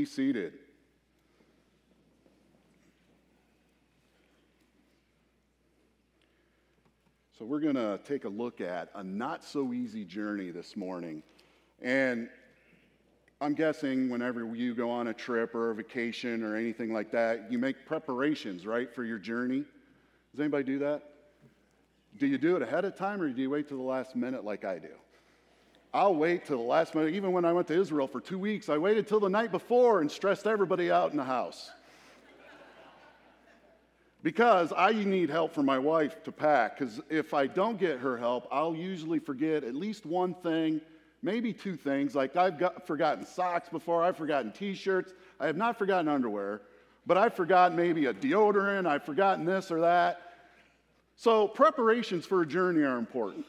Be seated. So, we're going to take a look at a not so easy journey this morning. And I'm guessing whenever you go on a trip or a vacation or anything like that, you make preparations, right, for your journey. Does anybody do that? Do you do it ahead of time or do you wait till the last minute like I do? I'll wait till the last minute. Even when I went to Israel for two weeks, I waited till the night before and stressed everybody out in the house. because I need help from my wife to pack. Because if I don't get her help, I'll usually forget at least one thing, maybe two things. Like I've got, forgotten socks before, I've forgotten t shirts, I have not forgotten underwear, but I've forgotten maybe a deodorant, I've forgotten this or that. So, preparations for a journey are important.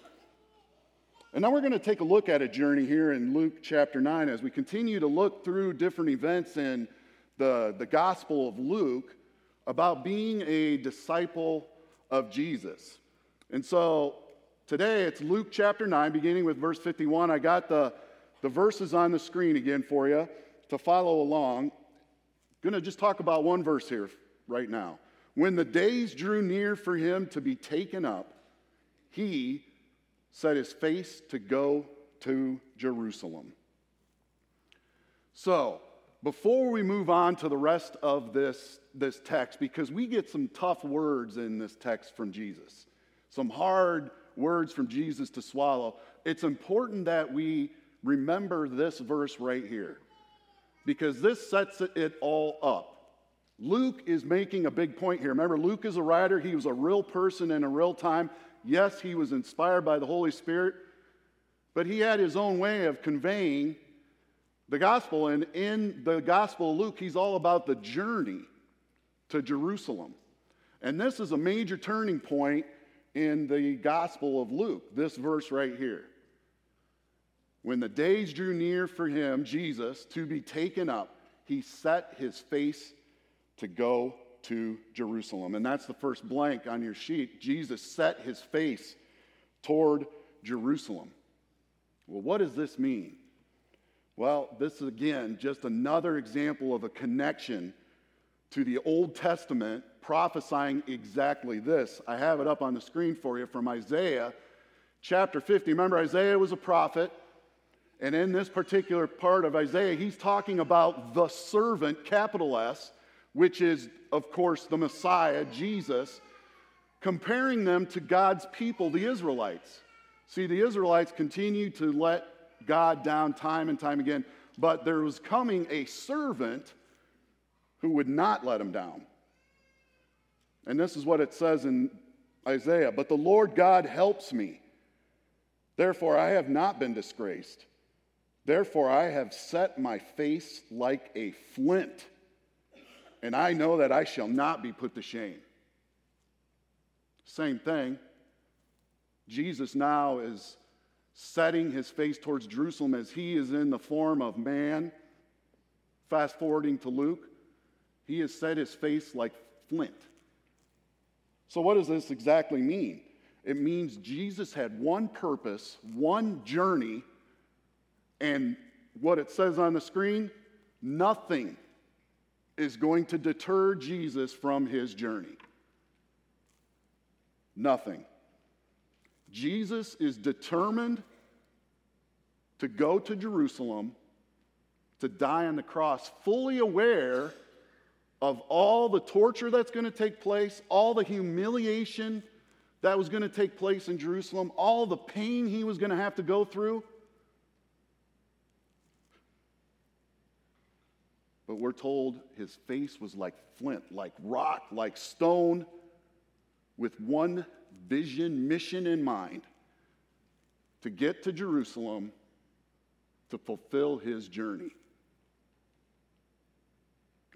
And now we're going to take a look at a journey here in Luke chapter 9 as we continue to look through different events in the, the Gospel of Luke about being a disciple of Jesus. And so today it's Luke chapter 9, beginning with verse 51. I got the, the verses on the screen again for you to follow along. Going to just talk about one verse here right now. When the days drew near for him to be taken up, he set his face to go to Jerusalem. So, before we move on to the rest of this, this text, because we get some tough words in this text from Jesus, some hard words from Jesus to swallow, it's important that we remember this verse right here, because this sets it all up. Luke is making a big point here. Remember, Luke is a writer, he was a real person in a real time. Yes, he was inspired by the Holy Spirit, but he had his own way of conveying the gospel. And in the Gospel of Luke, he's all about the journey to Jerusalem. And this is a major turning point in the Gospel of Luke, this verse right here. When the days drew near for him, Jesus, to be taken up, he set his face to go to Jerusalem. And that's the first blank on your sheet. Jesus set his face toward Jerusalem. Well, what does this mean? Well, this is again just another example of a connection to the Old Testament prophesying exactly this. I have it up on the screen for you from Isaiah chapter 50. Remember, Isaiah was a prophet. And in this particular part of Isaiah, he's talking about the servant, capital S, which is, of course, the Messiah, Jesus, comparing them to God's people, the Israelites. See, the Israelites continue to let God down time and time again, but there was coming a servant who would not let him down. And this is what it says in Isaiah But the Lord God helps me. Therefore, I have not been disgraced. Therefore, I have set my face like a flint and I know that I shall not be put to shame. Same thing. Jesus now is setting his face towards Jerusalem as he is in the form of man. Fast forwarding to Luke, he has set his face like flint. So, what does this exactly mean? It means Jesus had one purpose, one journey, and what it says on the screen nothing is going to deter Jesus from his journey? Nothing. Jesus is determined to go to Jerusalem to die on the cross, fully aware of all the torture that's going to take place, all the humiliation that was going to take place in Jerusalem, all the pain he was going to have to go through. But we're told his face was like flint, like rock, like stone, with one vision, mission in mind to get to Jerusalem to fulfill his journey.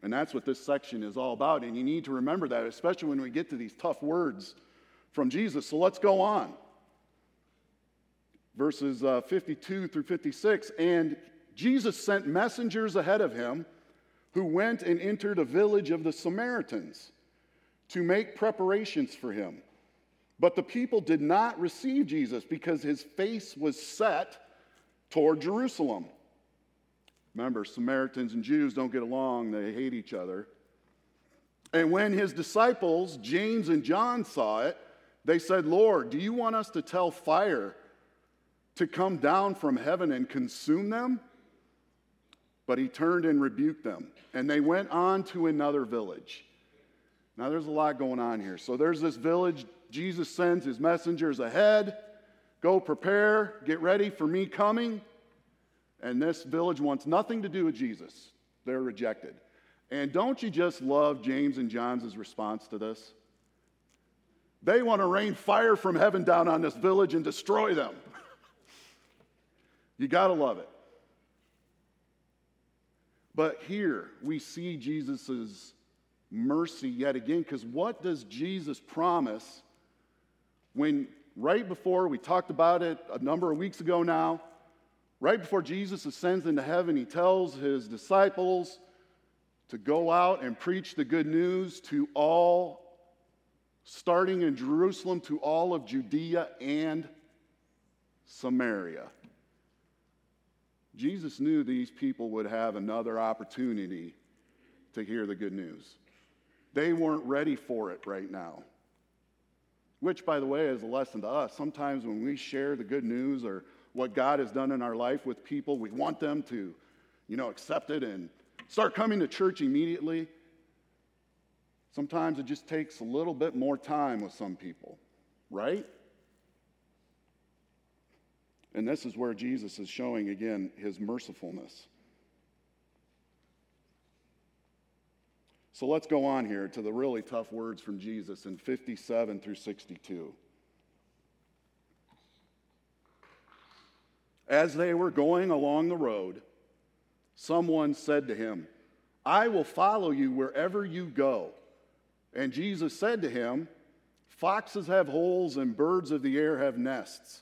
And that's what this section is all about. And you need to remember that, especially when we get to these tough words from Jesus. So let's go on. Verses uh, 52 through 56. And Jesus sent messengers ahead of him who went and entered a village of the Samaritans to make preparations for him. But the people did not receive Jesus because his face was set toward Jerusalem. Remember, Samaritans and Jews don't get along, they hate each other. And when his disciples, James and John, saw it, they said, Lord, do you want us to tell fire to come down from heaven and consume them? But he turned and rebuked them, and they went on to another village. Now, there's a lot going on here. So, there's this village. Jesus sends his messengers ahead. Go prepare, get ready for me coming. And this village wants nothing to do with Jesus. They're rejected. And don't you just love James and John's response to this? They want to rain fire from heaven down on this village and destroy them. you got to love it. But here we see Jesus' mercy yet again, because what does Jesus promise when, right before, we talked about it a number of weeks ago now, right before Jesus ascends into heaven, he tells his disciples to go out and preach the good news to all, starting in Jerusalem, to all of Judea and Samaria. Jesus knew these people would have another opportunity to hear the good news. They weren't ready for it right now. Which, by the way, is a lesson to us. Sometimes when we share the good news or what God has done in our life with people, we want them to, you know, accept it and start coming to church immediately. Sometimes it just takes a little bit more time with some people, right? And this is where Jesus is showing again his mercifulness. So let's go on here to the really tough words from Jesus in 57 through 62. As they were going along the road, someone said to him, I will follow you wherever you go. And Jesus said to him, Foxes have holes and birds of the air have nests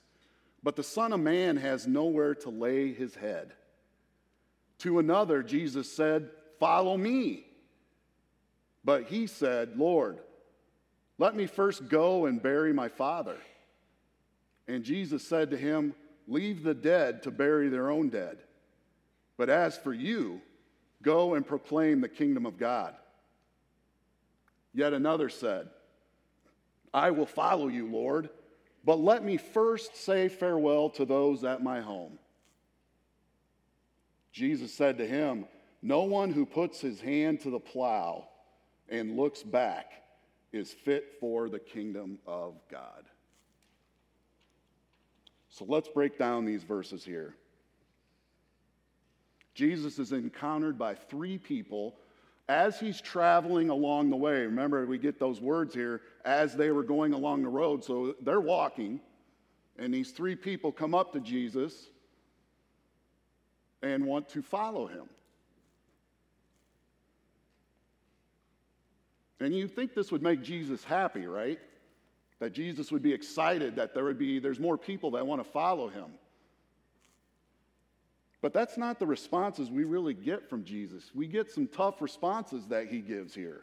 but the Son of Man has nowhere to lay his head. To another, Jesus said, Follow me. But he said, Lord, let me first go and bury my father. And Jesus said to him, Leave the dead to bury their own dead. But as for you, go and proclaim the kingdom of God. Yet another said, I will follow you, Lord but let me first say farewell to those at my home. Jesus said to him, No one who puts his hand to the plow and looks back is fit for the kingdom of God. So let's break down these verses here. Jesus is encountered by three people as he's traveling along the way, remember we get those words here, as they were going along the road. So they're walking, and these three people come up to Jesus and want to follow him. And you think this would make Jesus happy, right? That Jesus would be excited that there would be there's more people that want to follow him. But that's not the responses we really get from Jesus. We get some tough responses that he gives here.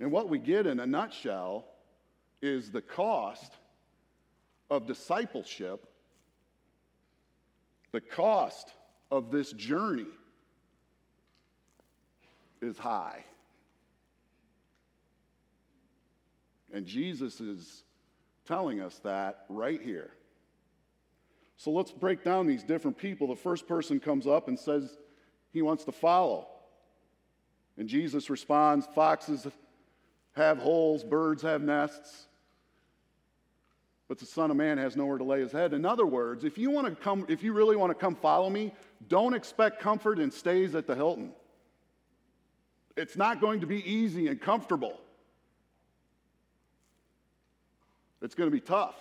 And what we get in a nutshell is the cost of discipleship, the cost of this journey is high. And Jesus is telling us that right here. So let's break down these different people. The first person comes up and says he wants to follow. And Jesus responds Foxes have holes, birds have nests, but the Son of Man has nowhere to lay his head. In other words, if you, want to come, if you really want to come follow me, don't expect comfort and stays at the Hilton. It's not going to be easy and comfortable. It's going to be tough.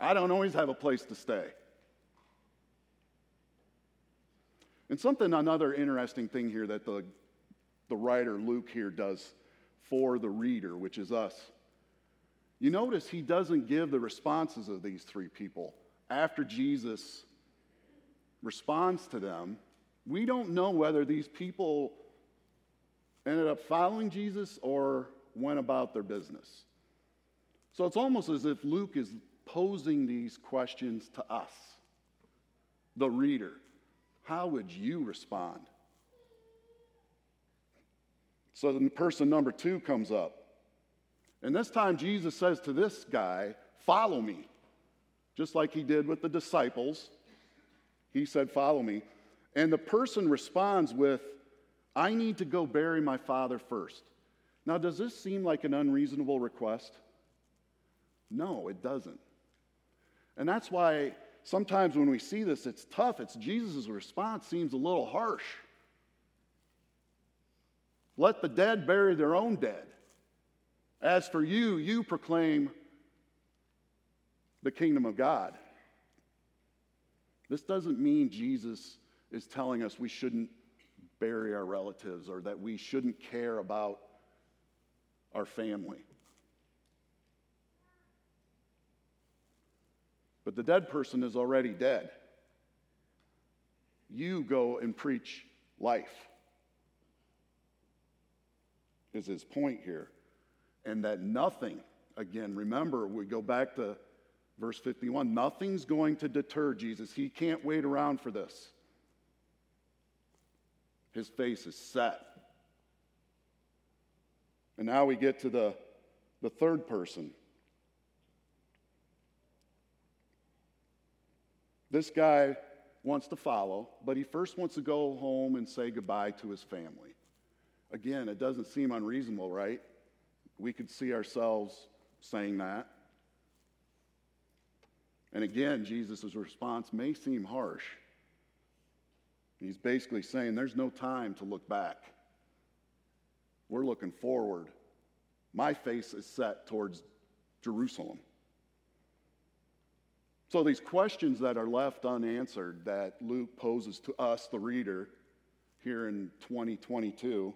I don't always have a place to stay. And something, another interesting thing here that the, the writer Luke here does for the reader, which is us. You notice he doesn't give the responses of these three people after Jesus responds to them. We don't know whether these people ended up following Jesus or went about their business. So it's almost as if Luke is posing these questions to us. the reader, how would you respond? So then person number two comes up. And this time Jesus says to this guy, Follow me. Just like he did with the disciples. He said, Follow me. And the person responds with, I need to go bury my father first. Now, does this seem like an unreasonable request? No, it doesn't. And that's why sometimes when we see this, it's tough. It's Jesus' response seems a little harsh. Let the dead bury their own dead. As for you, you proclaim the kingdom of God. This doesn't mean Jesus is telling us we shouldn't bury our relatives or that we shouldn't care about our family. But the dead person is already dead. You go and preach life, is his point here. And that nothing, again, remember, we go back to verse 51 nothing's going to deter Jesus. He can't wait around for this. His face is set. And now we get to the, the third person. This guy wants to follow, but he first wants to go home and say goodbye to his family. Again, it doesn't seem unreasonable, right? We could see ourselves saying that. And again, Jesus' response may seem harsh. He's basically saying there's no time to look back. We're looking forward. My face is set towards Jerusalem. So, these questions that are left unanswered that Luke poses to us, the reader, here in 2022.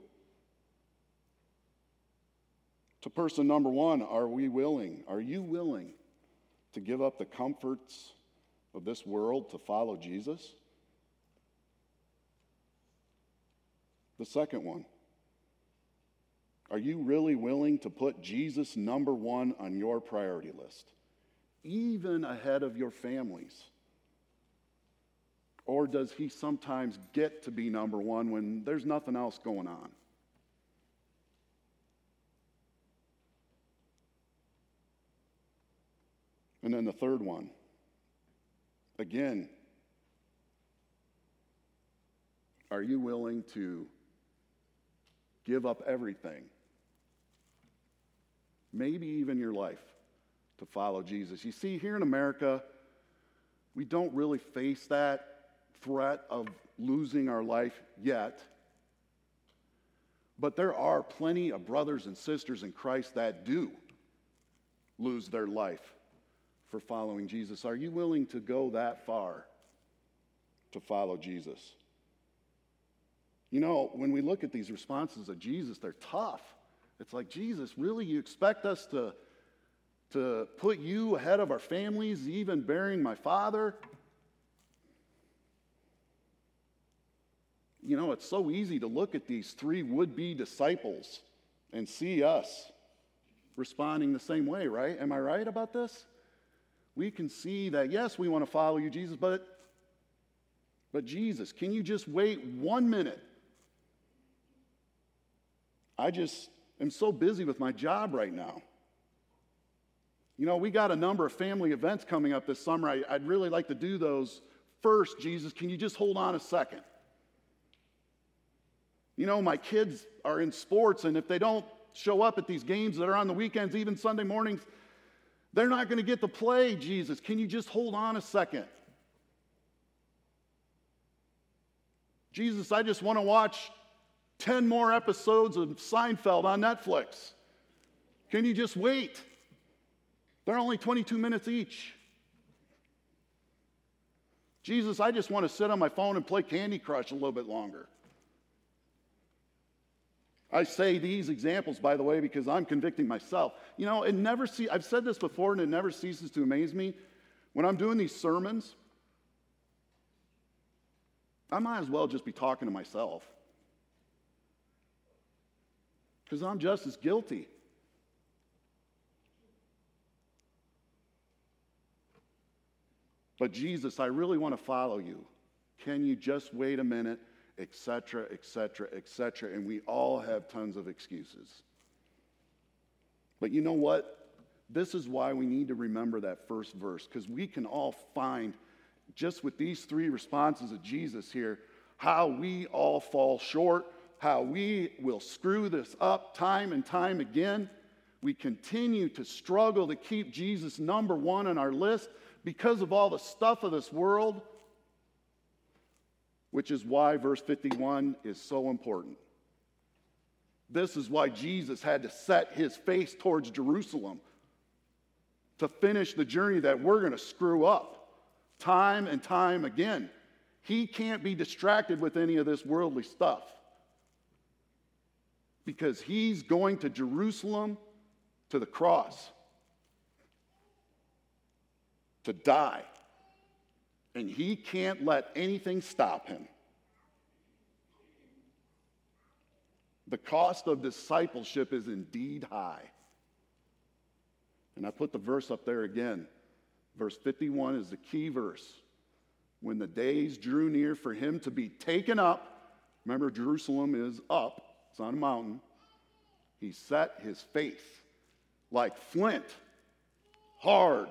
To person number one, are we willing? Are you willing to give up the comforts of this world to follow Jesus? The second one, are you really willing to put Jesus number one on your priority list, even ahead of your families? Or does he sometimes get to be number one when there's nothing else going on? And then the third one, again, are you willing to give up everything, maybe even your life, to follow Jesus? You see, here in America, we don't really face that threat of losing our life yet. But there are plenty of brothers and sisters in Christ that do lose their life for following Jesus. Are you willing to go that far to follow Jesus? You know, when we look at these responses of Jesus, they're tough. It's like, Jesus, really? You expect us to, to put you ahead of our families, even burying my father? You know, it's so easy to look at these three would be disciples and see us responding the same way, right? Am I right about this? we can see that, yes, we want to follow you, Jesus, but, but Jesus, can you just wait one minute? I just am so busy with my job right now. You know, we got a number of family events coming up this summer. I, would really like to do those first, Jesus. Can you just hold on a second? You know, my kids are in sports, and if they don't show up at these games that are on the weekends, even Sunday mornings, they're not going to get to play, Jesus. Can you just hold on a second? Jesus, I just want to watch 10 more episodes of Seinfeld on Netflix. Can you just wait? They're only 22 minutes each. Jesus, I just want to sit on my phone and play Candy Crush a little bit longer. I say these examples, by the way, because I'm convicting myself. You know, it never see, I've said this before and it never ceases to amaze me. When I'm doing these sermons, I might as well just be talking to myself. Because I'm just as guilty. But Jesus, I really want to follow you. Can you just wait a minute? Etc., etc., etc. And we all have tons of excuses. But you know what? This is why we need to remember that first verse, because we can all find, just with these three responses of Jesus here, how we all fall short, how we will screw this up time and time again. We continue to struggle to keep Jesus number one on our list because of all the stuff of this world, which is why verse 51 is so important. This is why Jesus had to set his face towards Jerusalem to finish the journey that we're going to screw up time and time again. He can't be distracted with any of this worldly stuff because he's going to Jerusalem to the cross to die. And he can't let anything stop him. The cost of discipleship is indeed high. And I put the verse up there again. Verse 51 is the key verse. When the days drew near for him to be taken up, remember, Jerusalem is up, it's on a mountain. He set his face like flint, hard.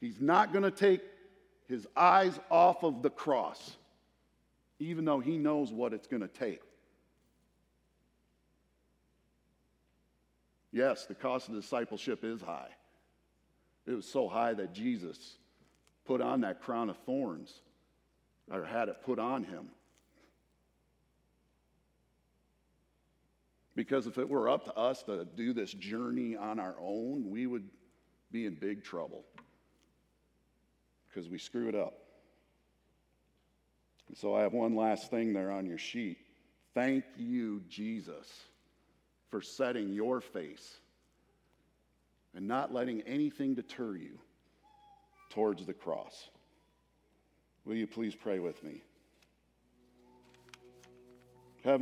He's not going to take his eyes off of the cross, even though he knows what it's going to take. Yes, the cost of discipleship is high. It was so high that Jesus put on that crown of thorns, or had it put on him. Because if it were up to us to do this journey on our own, we would be in big trouble because we screwed it up. And so I have one last thing there on your sheet. Thank you, Jesus for setting your face and not letting anything deter you towards the cross. Will you please pray with me?